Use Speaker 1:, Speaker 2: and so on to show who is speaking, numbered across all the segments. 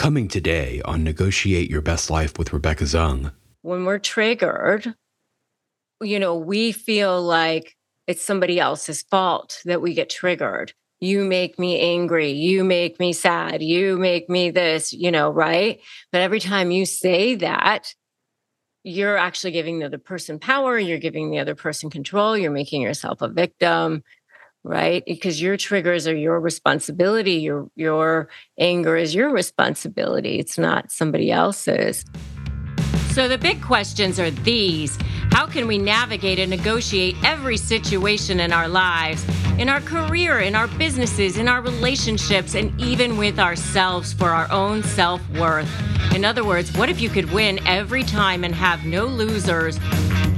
Speaker 1: Coming today on Negotiate Your Best Life with Rebecca Zung.
Speaker 2: When we're triggered, you know, we feel like it's somebody else's fault that we get triggered. You make me angry. You make me sad. You make me this, you know, right? But every time you say that, you're actually giving the other person power. You're giving the other person control. You're making yourself a victim right? Because your triggers are your responsibility your your anger is your responsibility it's not somebody else's. So the big questions are these. How can we navigate and negotiate every situation in our lives in our career in our businesses in our relationships and even with ourselves for our own self-worth? In other words what if you could win every time and have no losers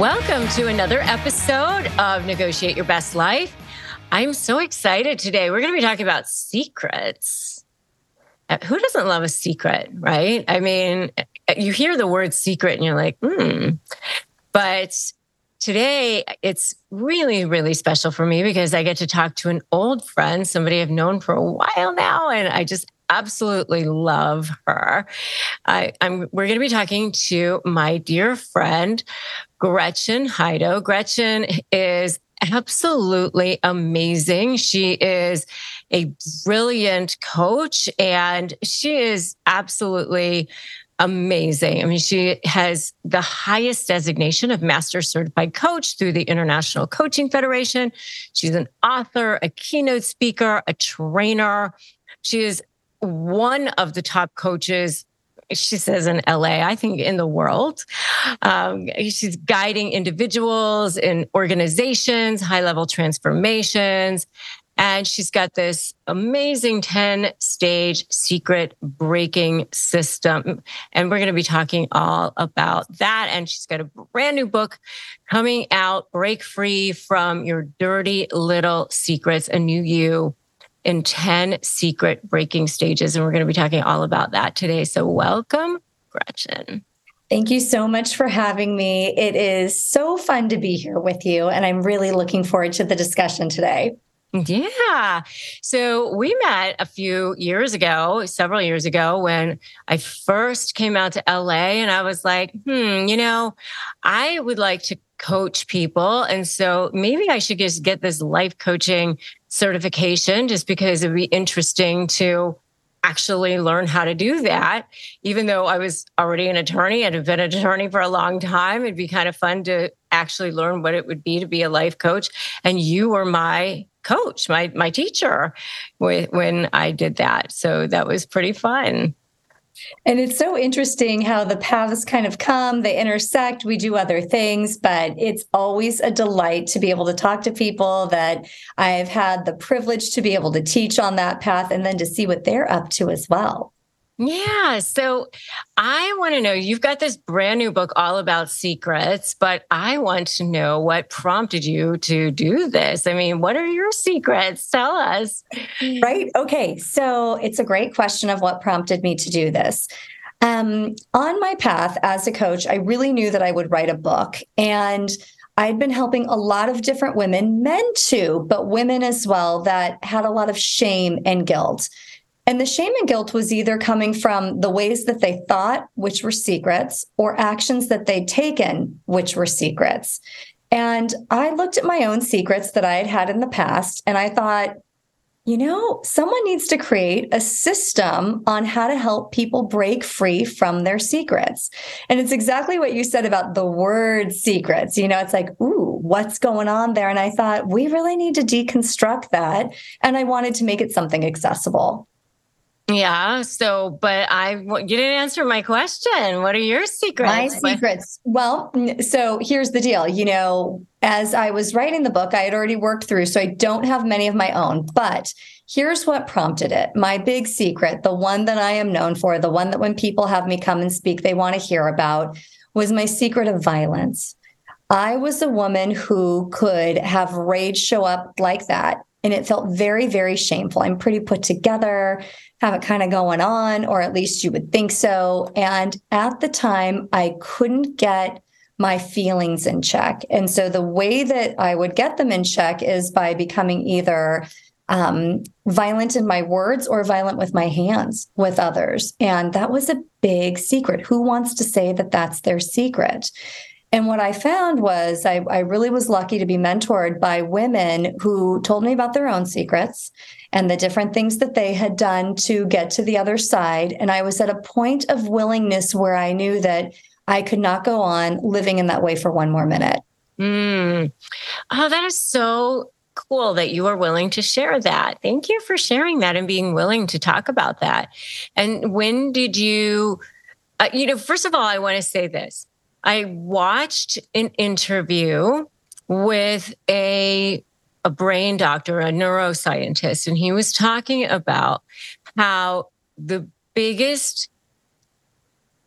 Speaker 2: Welcome to another episode of Negotiate Your Best Life. I'm so excited today. We're going to be talking about secrets. Uh, who doesn't love a secret, right? I mean, you hear the word secret and you're like, hmm. But today it's really, really special for me because I get to talk to an old friend, somebody I've known for a while now, and I just absolutely love her. I, am we're going to be talking to my dear friend Gretchen Hydo. Gretchen is absolutely amazing. She is a brilliant coach and she is absolutely amazing. I mean, she has the highest designation of Master Certified Coach through the International Coaching Federation. She's an author, a keynote speaker, a trainer. She is one of the top coaches she says in LA, I think in the world. Um, she's guiding individuals in organizations, high level transformations. And she's got this amazing 10 stage secret breaking system. And we're going to be talking all about that. And she's got a brand new book coming out Break Free from Your Dirty Little Secrets, a new you in 10 secret breaking stages. And we're going to be talking all about that today. So, welcome, Gretchen.
Speaker 3: Thank you so much for having me. It is so fun to be here with you. And I'm really looking forward to the discussion today.
Speaker 2: Yeah. So we met a few years ago, several years ago, when I first came out to LA and I was like, hmm, you know, I would like to coach people. And so maybe I should just get this life coaching certification just because it'd be interesting to actually learn how to do that. Even though I was already an attorney and have been an attorney for a long time, it'd be kind of fun to actually learn what it would be to be a life coach. And you were my coach, my my teacher when I did that. So that was pretty fun.
Speaker 3: And it's so interesting how the paths kind of come, they intersect, we do other things, but it's always a delight to be able to talk to people that I've had the privilege to be able to teach on that path and then to see what they're up to as well.
Speaker 2: Yeah. So I want to know you've got this brand new book all about secrets, but I want to know what prompted you to do this. I mean, what are your secrets? Tell us.
Speaker 3: Right. Okay. So it's a great question of what prompted me to do this. Um, on my path as a coach, I really knew that I would write a book. And I'd been helping a lot of different women, men too, but women as well, that had a lot of shame and guilt. And the shame and guilt was either coming from the ways that they thought, which were secrets, or actions that they'd taken, which were secrets. And I looked at my own secrets that I had had in the past, and I thought, you know, someone needs to create a system on how to help people break free from their secrets. And it's exactly what you said about the word secrets. You know, it's like, ooh, what's going on there? And I thought, we really need to deconstruct that. And I wanted to make it something accessible.
Speaker 2: Yeah. So, but I, you didn't answer my question. What are your secrets?
Speaker 3: My secrets. Well, so here's the deal. You know, as I was writing the book, I had already worked through, so I don't have many of my own, but here's what prompted it. My big secret, the one that I am known for, the one that when people have me come and speak, they want to hear about was my secret of violence. I was a woman who could have rage show up like that. And it felt very, very shameful. I'm pretty put together, have it kind of going on, or at least you would think so. And at the time, I couldn't get my feelings in check. And so the way that I would get them in check is by becoming either um, violent in my words or violent with my hands with others. And that was a big secret. Who wants to say that that's their secret? And what I found was I, I, really was lucky to be mentored by women who told me about their own secrets and the different things that they had done to get to the other side. And I was at a point of willingness where I knew that I could not go on living in that way for one more minute.
Speaker 2: Mm. Oh, that is so cool that you are willing to share that. Thank you for sharing that and being willing to talk about that. And when did you, uh, you know, first of all, I want to say this I watched an interview with a a brain doctor, a neuroscientist, and he was talking about how the biggest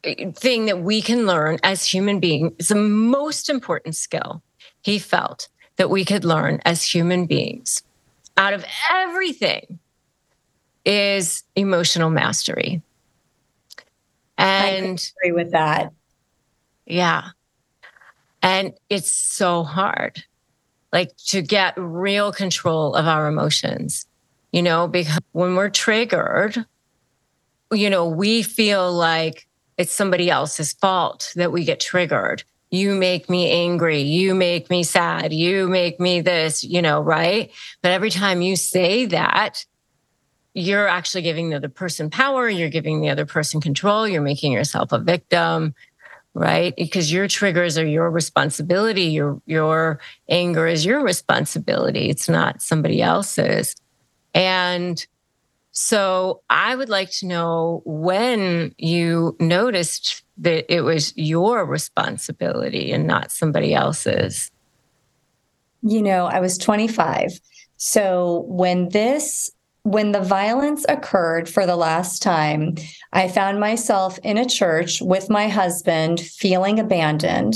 Speaker 2: eh, thing that we can learn as human beings is the most important skill he felt that we could learn as human beings out of everything is emotional mastery. And
Speaker 3: I agree with that.
Speaker 2: Yeah. And it's so hard, like to get real control of our emotions, you know, because when we're triggered, you know, we feel like it's somebody else's fault that we get triggered. You make me angry. You make me sad. You make me this, you know, right? But every time you say that, you're actually giving the other person power. You're giving the other person control. You're making yourself a victim right? Because your triggers are your responsibility. Your your anger is your responsibility. It's not somebody else's. And so i would like to know when you noticed that it was your responsibility and not somebody else's.
Speaker 3: You know i was 25 so when this when the violence occurred for the last time, I found myself in a church with my husband feeling abandoned.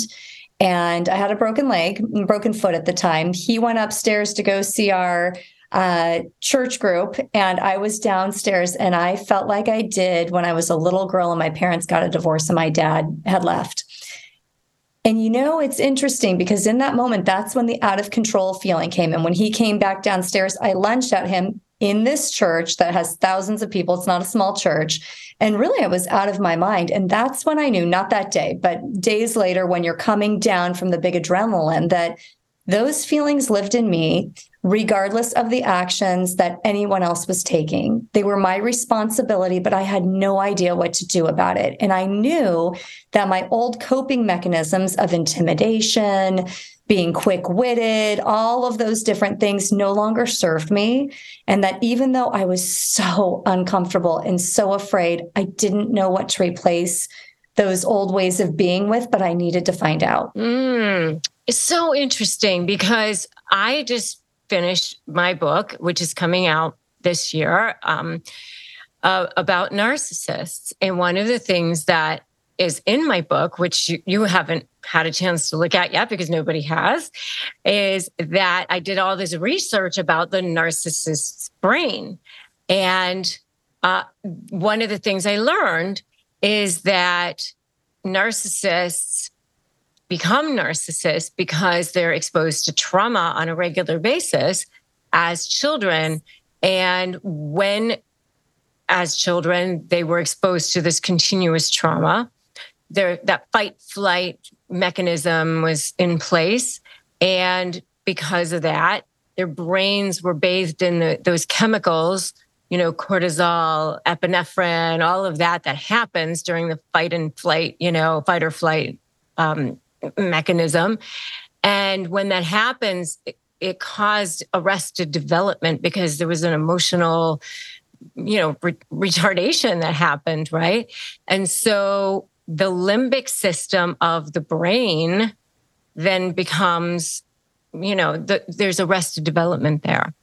Speaker 3: And I had a broken leg, broken foot at the time. He went upstairs to go see our uh, church group, and I was downstairs. And I felt like I did when I was a little girl and my parents got a divorce and my dad had left. And you know, it's interesting because in that moment, that's when the out of control feeling came. And when he came back downstairs, I lunged at him in this church that has thousands of people. It's not a small church. And really, I was out of my mind. And that's when I knew, not that day, but days later, when you're coming down from the big adrenaline, that those feelings lived in me, regardless of the actions that anyone else was taking. They were my responsibility, but I had no idea what to do about it. And I knew that my old coping mechanisms of intimidation, being quick witted, all of those different things no longer served me. And that even though I was so uncomfortable and so afraid, I didn't know what to replace those old ways of being with, but I needed to find out.
Speaker 2: Mm, it's so interesting because I just finished my book, which is coming out this year. Um, uh, about narcissists. And one of the things that is in my book, which you, you haven't had a chance to look at yet because nobody has, is that I did all this research about the narcissist's brain. And uh, one of the things I learned is that narcissists become narcissists because they're exposed to trauma on a regular basis as children. And when, as children, they were exposed to this continuous trauma, there that fight flight mechanism was in place and because of that their brains were bathed in the, those chemicals you know cortisol epinephrine all of that that happens during the fight and flight you know fight or flight um, mechanism and when that happens it, it caused arrested development because there was an emotional you know re- retardation that happened right and so the limbic system of the brain then becomes, you know, the, there's arrested development there.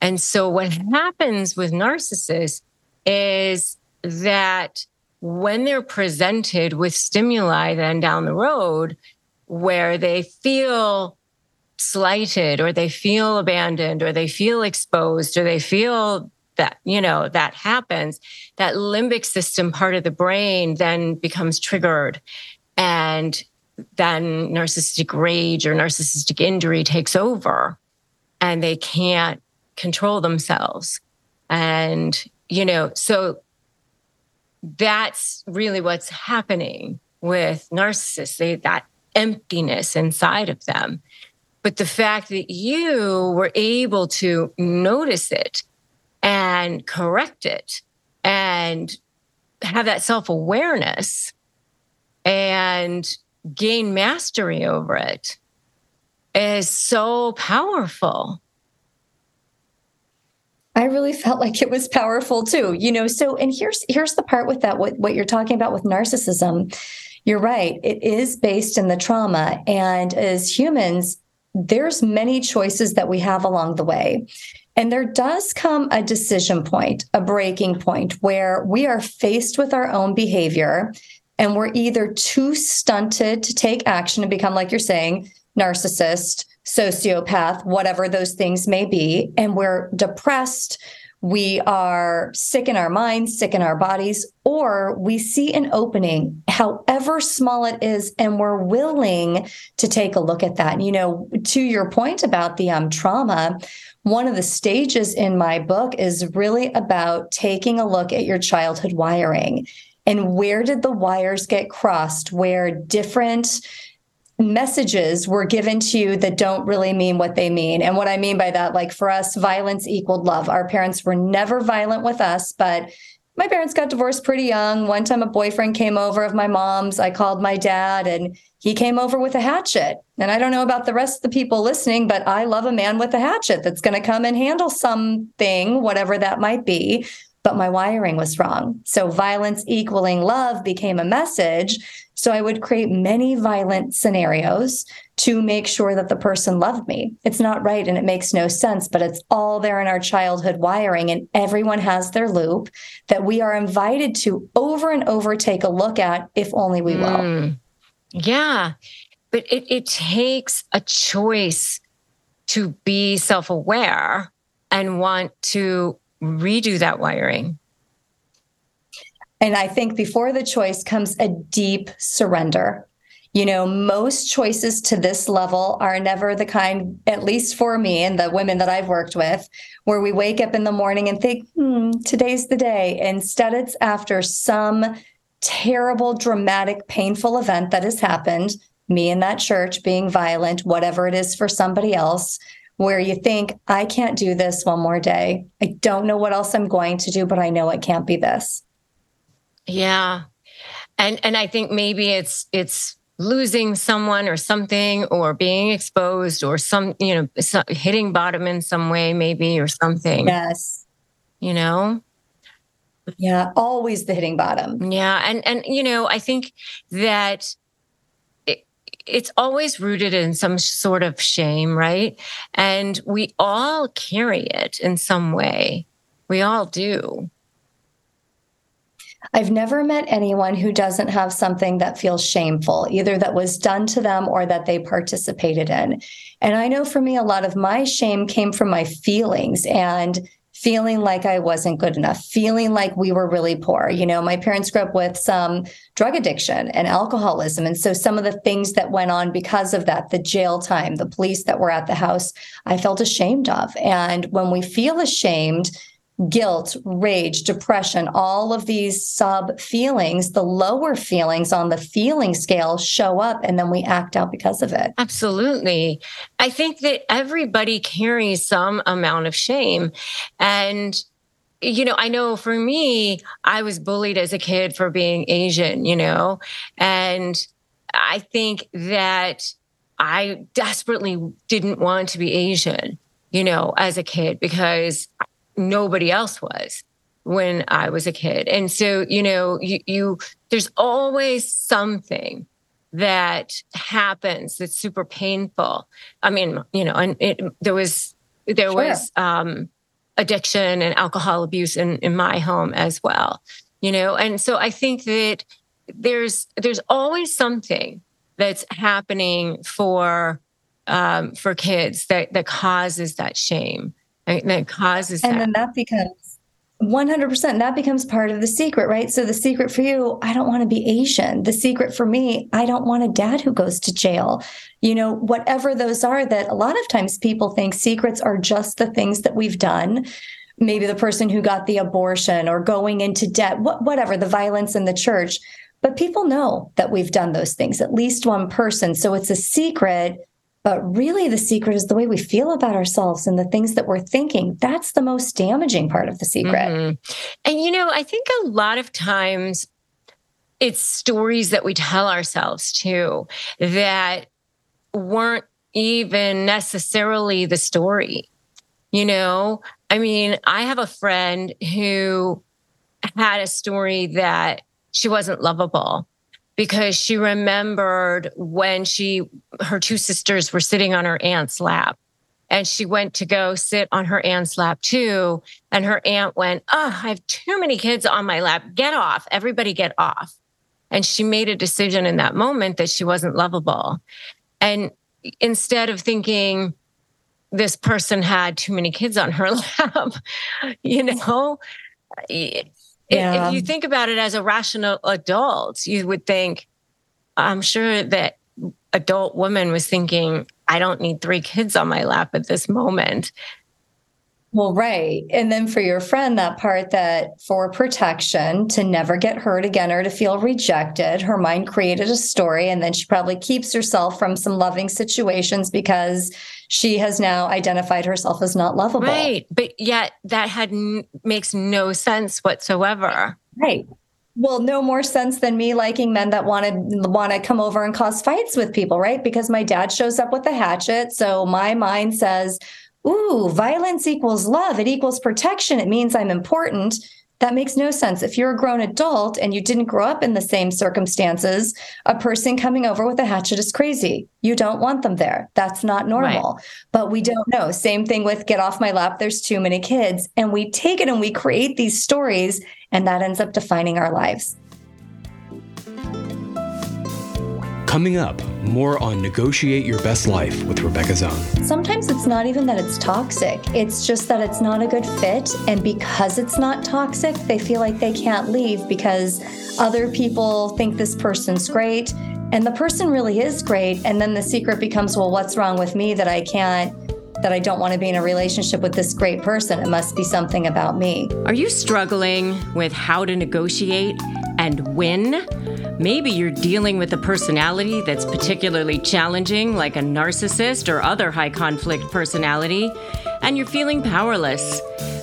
Speaker 2: And so what happens with narcissists is that when they're presented with stimuli then down the road where they feel slighted or they feel abandoned or they feel exposed or they feel that you know that happens that limbic system part of the brain then becomes triggered. And then narcissistic rage or narcissistic injury takes over and they can't control themselves. And you know so that's really what's happening with narcissists. They that emptiness inside of them but the fact that you were able to notice it and correct it and have that self awareness and gain mastery over it is so powerful.
Speaker 3: I really felt like it was powerful too. You know, so and here's here's the part with that what what you're talking about with narcissism. You're right. It is based in the trauma and as humans there's many choices that we have along the way. And there does come a decision point, a breaking point where we are faced with our own behavior and we're either too stunted to take action and become, like you're saying, narcissist, sociopath, whatever those things may be, and we're depressed we are sick in our minds, sick in our bodies, or we see an opening, however small it is, and we're willing to take a look at that. You know, to your point about the um, trauma, one of the stages in my book is really about taking a look at your childhood wiring and where did the wires get crossed, where different messages were given to you that don't really mean what they mean. And what I mean by that, like for us, violence equaled love. Our parents were never violent with us, but my parents got divorced pretty young. One time a boyfriend came over of my mom's. I called my dad and he came over with a hatchet. And I don't know about the rest of the people listening, but I love a man with a hatchet that's going to come and handle something, whatever that might be. But my wiring was wrong. So violence equaling love became a message so I would create many violent scenarios to make sure that the person loved me. It's not right and it makes no sense, but it's all there in our childhood wiring. And everyone has their loop that we are invited to over and over take a look at if only we will. Mm.
Speaker 2: Yeah. But it, it takes a choice to be self aware and want to redo that wiring.
Speaker 3: And I think before the choice comes a deep surrender. You know, most choices to this level are never the kind, at least for me and the women that I've worked with, where we wake up in the morning and think, hmm, today's the day. Instead, it's after some terrible, dramatic, painful event that has happened, me in that church being violent, whatever it is for somebody else, where you think, I can't do this one more day. I don't know what else I'm going to do, but I know it can't be this.
Speaker 2: Yeah. And and I think maybe it's it's losing someone or something or being exposed or some you know some, hitting bottom in some way maybe or something.
Speaker 3: Yes.
Speaker 2: You know?
Speaker 3: Yeah, always the hitting bottom.
Speaker 2: Yeah, and and you know, I think that it's always rooted in some sort of shame, right? And we all carry it in some way. We all do.
Speaker 3: I've never met anyone who doesn't have something that feels shameful, either that was done to them or that they participated in. And I know for me, a lot of my shame came from my feelings and feeling like I wasn't good enough, feeling like we were really poor. You know, my parents grew up with some drug addiction and alcoholism. And so some of the things that went on because of that, the jail time, the police that were at the house, I felt ashamed of. And when we feel ashamed, guilt, rage, depression, all of these sub feelings, the lower feelings on the feeling scale show up and then we act out because of it.
Speaker 2: Absolutely. I think that everybody carries some amount of shame. And you know, I know for me, I was bullied as a kid for being Asian, you know, and I think that I desperately didn't want to be Asian, you know, as a kid because nobody else was when I was a kid. And so, you know, you, you there's always something that happens that's super painful. I mean, you know, and it, there was there sure. was um, addiction and alcohol abuse in, in my home as well. you know and so i think that there's there's always something that's happening for um, for kids that that causes that shame that causes
Speaker 3: and
Speaker 2: that.
Speaker 3: then that becomes 100% that becomes part of the secret right so the secret for you i don't want to be asian the secret for me i don't want a dad who goes to jail you know whatever those are that a lot of times people think secrets are just the things that we've done maybe the person who got the abortion or going into debt whatever the violence in the church but people know that we've done those things, at least one person. So it's a secret. But really, the secret is the way we feel about ourselves and the things that we're thinking. That's the most damaging part of the secret. Mm-hmm.
Speaker 2: And, you know, I think a lot of times it's stories that we tell ourselves too that weren't even necessarily the story. You know, I mean, I have a friend who had a story that she wasn't lovable because she remembered when she her two sisters were sitting on her aunt's lap. And she went to go sit on her aunt's lap too. And her aunt went oh i have too many kids on my lap. Get off. Everybody get off. And she made a decision in that moment that she wasn't lovable. And instead of thinking this person had too many kids on her lap you know yeah. If you think about it as a rational adult, you would think, I'm sure that adult woman was thinking, I don't need three kids on my lap at this moment.
Speaker 3: Well, right. And then for your friend, that part that for protection to never get hurt again or to feel rejected, her mind created a story. And then she probably keeps herself from some loving situations because she has now identified herself as not lovable.
Speaker 2: Right. But yet that had n- makes no sense whatsoever.
Speaker 3: Right. Well, no more sense than me liking men that want to want to come over and cause fights with people, right? Because my dad shows up with a hatchet, so my mind says, ooh, violence equals love. It equals protection. It means I'm important. That makes no sense. If you're a grown adult and you didn't grow up in the same circumstances, a person coming over with a hatchet is crazy. You don't want them there. That's not normal. Right. But we don't know. Same thing with get off my lap. There's too many kids. And we take it and we create these stories, and that ends up defining our lives.
Speaker 1: Coming up, more on Negotiate Your Best Life with Rebecca Zung.
Speaker 3: Sometimes it's not even that it's toxic, it's just that it's not a good fit. And because it's not toxic, they feel like they can't leave because other people think this person's great. And the person really is great. And then the secret becomes, well, what's wrong with me that I can't that I don't want to be in a relationship with this great person. It must be something about me.
Speaker 2: Are you struggling with how to negotiate and win? Maybe you're dealing with a personality that's particularly challenging, like a narcissist or other high conflict personality, and you're feeling powerless.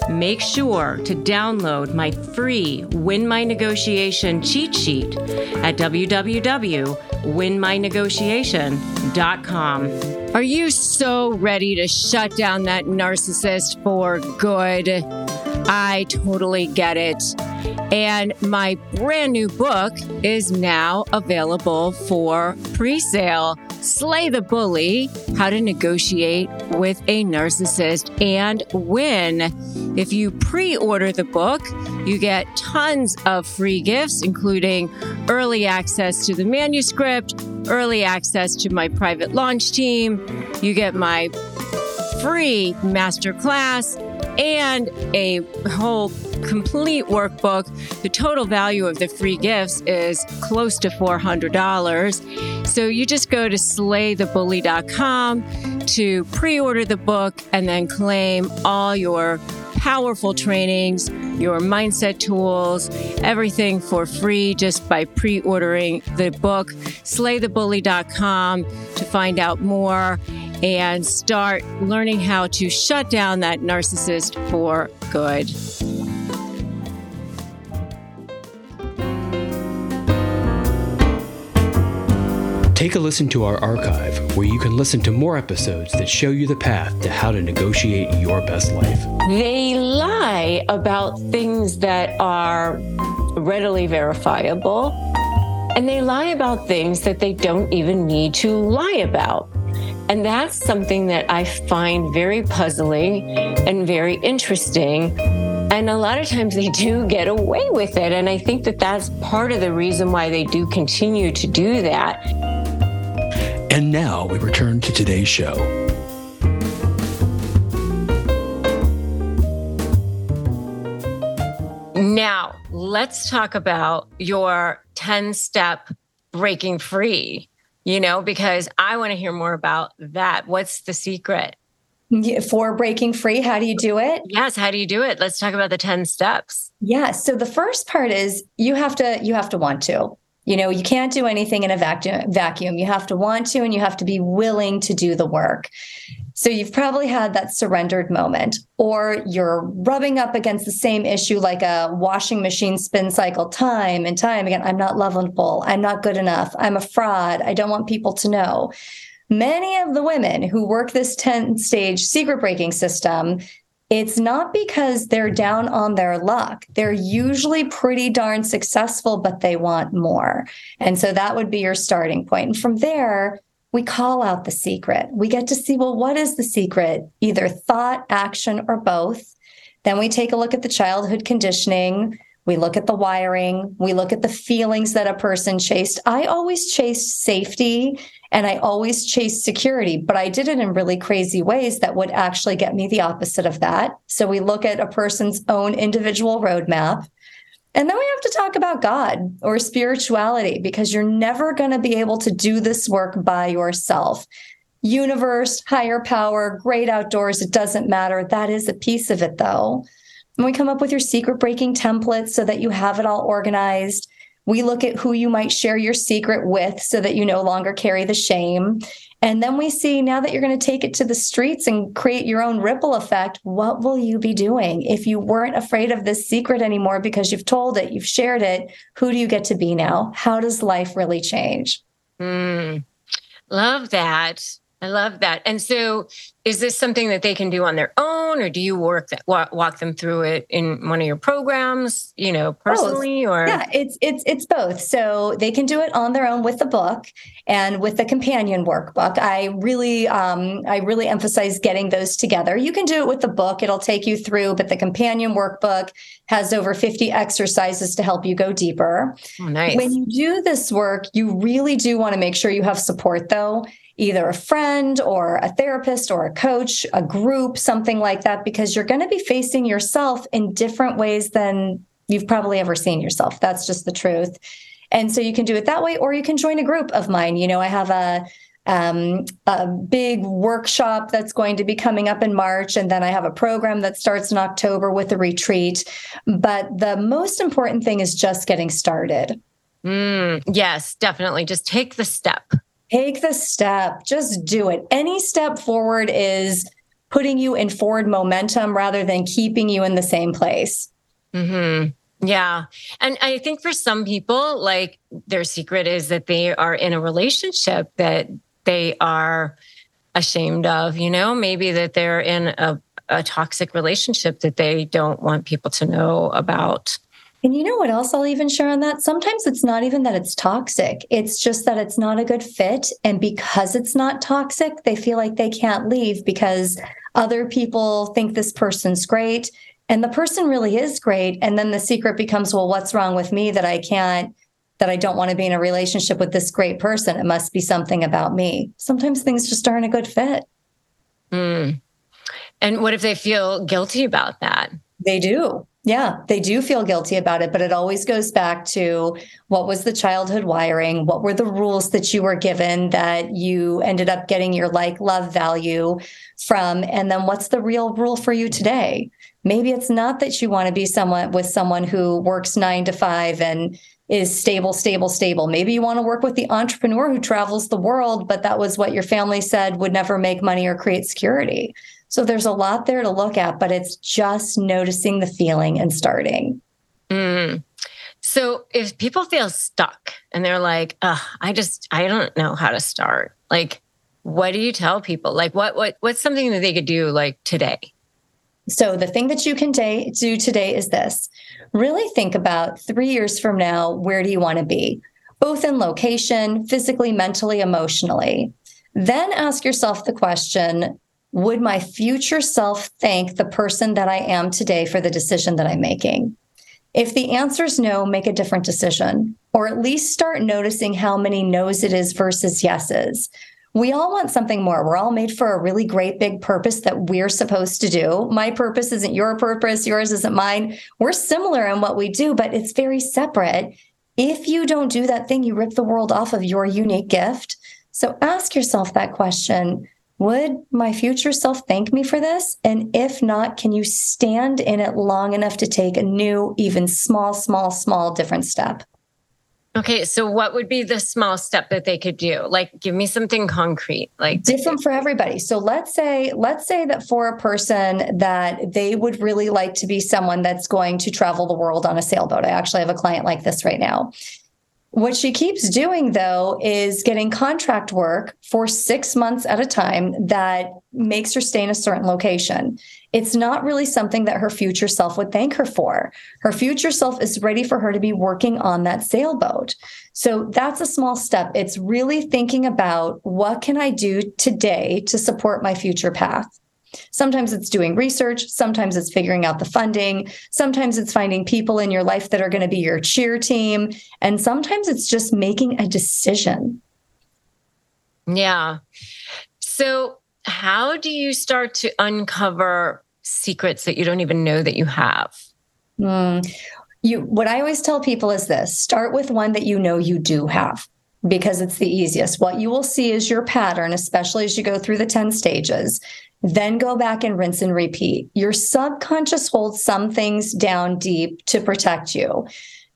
Speaker 2: Make sure to download my free Win My Negotiation cheat sheet at www.winmynegotiation.com. Are you so ready to shut down that narcissist for good? I totally get it. And my brand new book is now available for pre sale. Slay the Bully How to Negotiate with a Narcissist and Win. If you pre order the book, you get tons of free gifts, including early access to the manuscript, early access to my private launch team. You get my free masterclass and a whole complete workbook. The total value of the free gifts is close to $400. So you just go to slaythebully.com to pre order the book and then claim all your powerful trainings, your mindset tools, everything for free just by pre ordering the book. Slaythebully.com to find out more and start learning how to shut down that narcissist for good.
Speaker 1: Take a listen to our archive where you can listen to more episodes that show you the path to how to negotiate your best life.
Speaker 2: They lie about things that are readily verifiable, and they lie about things that they don't even need to lie about. And that's something that I find very puzzling and very interesting And a lot of times they do get away with it. And I think that that's part of the reason why they do continue to do that.
Speaker 1: And now we return to today's show.
Speaker 2: Now, let's talk about your 10 step breaking free, you know, because I want to hear more about that. What's the secret?
Speaker 3: For breaking free, how do you do it?
Speaker 2: Yes, how do you do it? Let's talk about the 10 steps.
Speaker 3: Yeah, so the first part is you have to you have to want to. You know, you can't do anything in a vacuum vacuum. You have to want to and you have to be willing to do the work. So you've probably had that surrendered moment, or you're rubbing up against the same issue like a washing machine spin cycle time and time again. I'm not lovable. I'm not good enough. I'm a fraud. I don't want people to know. Many of the women who work this 10 stage secret breaking system, it's not because they're down on their luck. They're usually pretty darn successful, but they want more. And so that would be your starting point. And from there, we call out the secret. We get to see, well, what is the secret? Either thought, action, or both. Then we take a look at the childhood conditioning. We look at the wiring. We look at the feelings that a person chased. I always chased safety and I always chased security, but I did it in really crazy ways that would actually get me the opposite of that. So we look at a person's own individual roadmap. And then we have to talk about God or spirituality because you're never going to be able to do this work by yourself. Universe, higher power, great outdoors, it doesn't matter. That is a piece of it, though. And we come up with your secret breaking templates so that you have it all organized. We look at who you might share your secret with so that you no longer carry the shame. And then we see now that you're going to take it to the streets and create your own ripple effect, what will you be doing? If you weren't afraid of this secret anymore because you've told it, you've shared it, who do you get to be now? How does life really change?
Speaker 2: Mm, love that. I love that. And so, is this something that they can do on their own, or do you work that walk, walk them through it in one of your programs? You know, personally,
Speaker 3: both.
Speaker 2: or
Speaker 3: yeah, it's it's it's both. So they can do it on their own with the book and with the companion workbook. I really um, I really emphasize getting those together. You can do it with the book; it'll take you through, but the companion workbook has over fifty exercises to help you go deeper.
Speaker 2: Oh, nice.
Speaker 3: When you do this work, you really do want to make sure you have support, though either a friend or a therapist or a coach, a group, something like that, because you're going to be facing yourself in different ways than you've probably ever seen yourself. That's just the truth. And so you can do it that way, or you can join a group of mine. You know, I have a um, a big workshop that's going to be coming up in March. And then I have a program that starts in October with a retreat. But the most important thing is just getting started.
Speaker 2: Mm, yes, definitely. Just take the step.
Speaker 3: Take the step, just do it. Any step forward is putting you in forward momentum rather than keeping you in the same place.
Speaker 2: hmm Yeah. And I think for some people, like their secret is that they are in a relationship that they are ashamed of, you know, maybe that they're in a, a toxic relationship that they don't want people to know about.
Speaker 3: And you know what else I'll even share on that? Sometimes it's not even that it's toxic. It's just that it's not a good fit. And because it's not toxic, they feel like they can't leave because other people think this person's great. And the person really is great. And then the secret becomes, well, what's wrong with me that I can't, that I don't want to be in a relationship with this great person? It must be something about me. Sometimes things just aren't a good fit.
Speaker 2: Mm. And what if they feel guilty about that?
Speaker 3: They do. Yeah, they do feel guilty about it, but it always goes back to what was the childhood wiring? What were the rules that you were given that you ended up getting your like, love, value from? And then what's the real rule for you today? Maybe it's not that you want to be someone with someone who works nine to five and is stable, stable, stable. Maybe you want to work with the entrepreneur who travels the world, but that was what your family said would never make money or create security. So there's a lot there to look at, but it's just noticing the feeling and starting.
Speaker 2: Mm. So if people feel stuck and they're like, I just, I don't know how to start. Like, what do you tell people? Like, what, what, what's something that they could do like today?
Speaker 3: So the thing that you can t- do today is this: really think about three years from now. Where do you want to be, both in location, physically, mentally, emotionally? Then ask yourself the question: would my future self thank the person that I am today for the decision that I'm making? If the answer is no, make a different decision, or at least start noticing how many no's it is versus yeses. We all want something more. We're all made for a really great big purpose that we're supposed to do. My purpose isn't your purpose, yours isn't mine. We're similar in what we do, but it's very separate. If you don't do that thing, you rip the world off of your unique gift. So ask yourself that question Would my future self thank me for this? And if not, can you stand in it long enough to take a new, even small, small, small different step?
Speaker 2: Okay, so what would be the small step that they could do? Like give me something concrete. Like
Speaker 3: different for everybody. So let's say let's say that for a person that they would really like to be someone that's going to travel the world on a sailboat. I actually have a client like this right now. What she keeps doing, though, is getting contract work for six months at a time that makes her stay in a certain location. It's not really something that her future self would thank her for. Her future self is ready for her to be working on that sailboat. So that's a small step. It's really thinking about what can I do today to support my future path? Sometimes it's doing research, sometimes it's figuring out the funding, sometimes it's finding people in your life that are going to be your cheer team, and sometimes it's just making a decision.
Speaker 2: Yeah. So, how do you start to uncover secrets that you don't even know that you have?
Speaker 3: Mm. You, what I always tell people is this start with one that you know you do have because it's the easiest. What you will see is your pattern, especially as you go through the 10 stages. Then go back and rinse and repeat. Your subconscious holds some things down deep to protect you.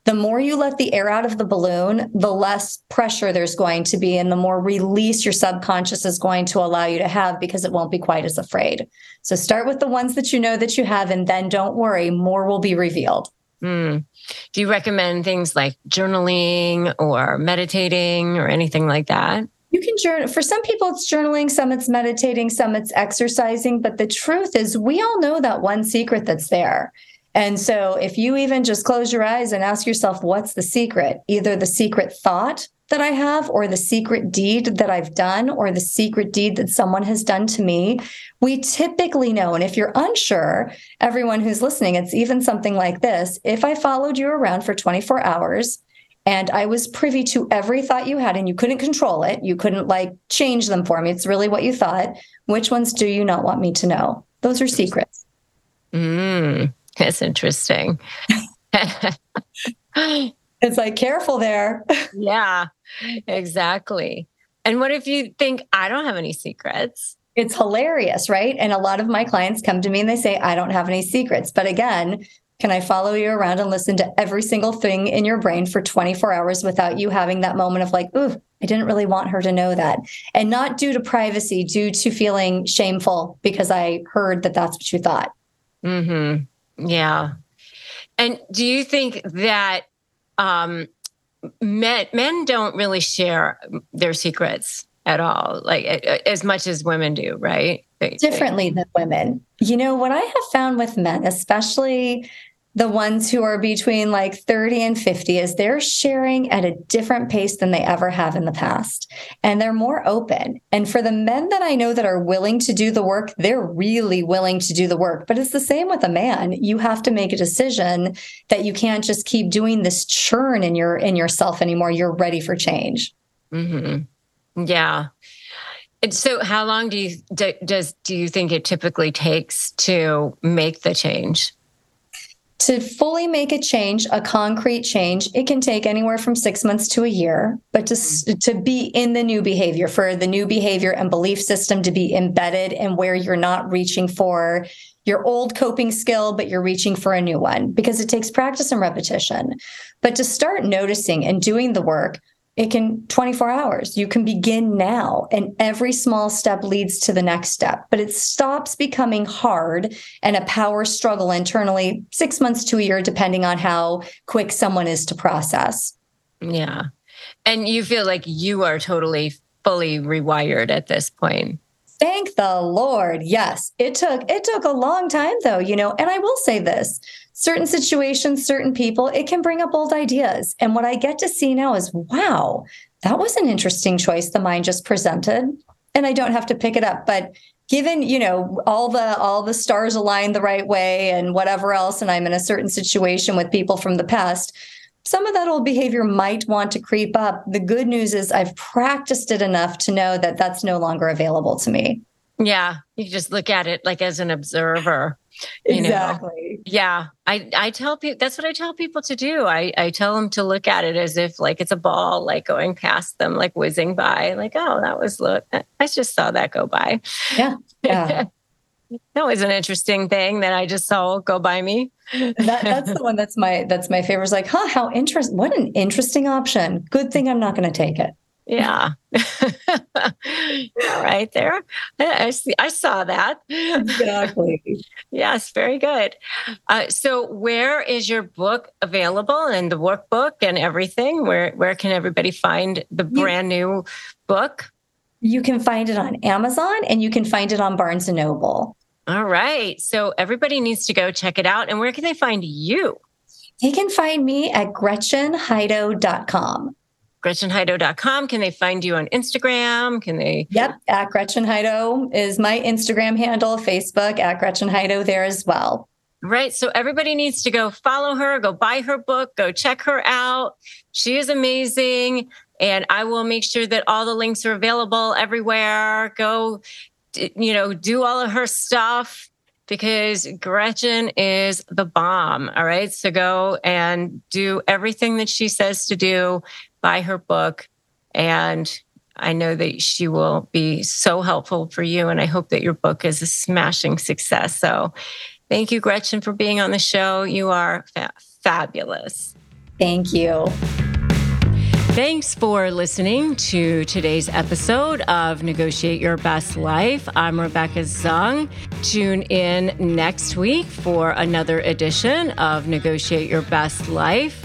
Speaker 3: The more you let the air out of the balloon, the less pressure there's going to be, and the more release your subconscious is going to allow you to have because it won't be quite as afraid. So start with the ones that you know that you have, and then don't worry, more will be revealed.
Speaker 2: Mm. Do you recommend things like journaling or meditating or anything like that?
Speaker 3: You can journal. For some people, it's journaling, some it's meditating, some it's exercising. But the truth is, we all know that one secret that's there. And so, if you even just close your eyes and ask yourself, what's the secret? Either the secret thought that I have, or the secret deed that I've done, or the secret deed that someone has done to me, we typically know. And if you're unsure, everyone who's listening, it's even something like this. If I followed you around for 24 hours, and I was privy to every thought you had, and you couldn't control it. You couldn't like change them for me. It's really what you thought. Which ones do you not want me to know? Those are secrets.
Speaker 2: Mm, that's interesting.
Speaker 3: it's like, careful there.
Speaker 2: yeah, exactly. And what if you think, I don't have any secrets?
Speaker 3: It's hilarious, right? And a lot of my clients come to me and they say, I don't have any secrets. But again, can I follow you around and listen to every single thing in your brain for 24 hours without you having that moment of like, ooh, I didn't really want her to know that. And not due to privacy, due to feeling shameful because I heard that that's what you thought.
Speaker 2: Mm-hmm. Yeah. And do you think that um, men men don't really share their secrets at all, like as much as women do, right?
Speaker 3: Differently than women. You know, what I have found with men, especially the ones who are between like 30 and 50 is they're sharing at a different pace than they ever have in the past and they're more open. And for the men that i know that are willing to do the work they're really willing to do the work. But it's the same with a man. You have to make a decision that you can't just keep doing this churn in your in yourself anymore. You're ready for change.
Speaker 2: Mm-hmm. yeah and so how long do you do, does do you think it typically takes to make the change
Speaker 3: to fully make a change, a concrete change, it can take anywhere from six months to a year. But to, to be in the new behavior, for the new behavior and belief system to be embedded and where you're not reaching for your old coping skill, but you're reaching for a new one because it takes practice and repetition. But to start noticing and doing the work, it can 24 hours. You can begin now, and every small step leads to the next step. But it stops becoming hard and a power struggle internally six months to a year, depending on how quick someone is to process.
Speaker 2: Yeah. And you feel like you are totally fully rewired at this point.
Speaker 3: Thank the Lord. Yes. It took it took a long time though, you know, and I will say this certain situations, certain people, it can bring up old ideas. And what I get to see now is wow, that was an interesting choice the mind just presented. And I don't have to pick it up, but given you know all the all the stars aligned the right way and whatever else and i'm in a certain situation with people from the past some of that old behavior might want to creep up. The good news is i've practiced it enough to know that that's no longer available to me.
Speaker 2: Yeah you just look at it like as an observer
Speaker 3: exactly
Speaker 2: know? yeah i i tell people that's what i tell people to do. I i tell them to look at it as if like it's a ball like going past them like whizzing by like oh that was look i just saw that go by.
Speaker 3: Yeah yeah
Speaker 2: that was an interesting thing that I just saw go by me.
Speaker 3: that, that's the one that's my that's my favorite. Is like, huh, how interesting! What an interesting option. Good thing I'm not going to take it.
Speaker 2: Yeah. right there. I, see, I saw that.
Speaker 3: Exactly.
Speaker 2: yes, very good. Uh, so, where is your book available and the workbook and everything? Where, where can everybody find the brand new book?
Speaker 3: You can find it on Amazon and you can find it on Barnes and Noble.
Speaker 2: All right. So, everybody needs to go check it out. And where can they find you?
Speaker 3: They can find me at gretchenhydo.com
Speaker 2: gretchenhydo.com. Can they find you on Instagram? Can they?
Speaker 3: Yep, at Gretchen Hydo is my Instagram handle, Facebook at Gretchen Hydo there as well.
Speaker 2: Right. So everybody needs to go follow her, go buy her book, go check her out. She is amazing. And I will make sure that all the links are available everywhere. Go, you know, do all of her stuff because Gretchen is the bomb. All right. So go and do everything that she says to do buy her book. And I know that she will be so helpful for you. And I hope that your book is a smashing success. So thank you, Gretchen, for being on the show. You are fa- fabulous.
Speaker 3: Thank you.
Speaker 2: Thanks for listening to today's episode of Negotiate Your Best Life. I'm Rebecca Zung. Tune in next week for another edition of Negotiate Your Best Life.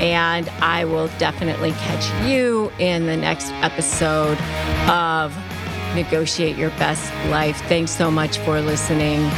Speaker 2: And I will definitely catch you in the next episode of Negotiate Your Best Life. Thanks so much for listening.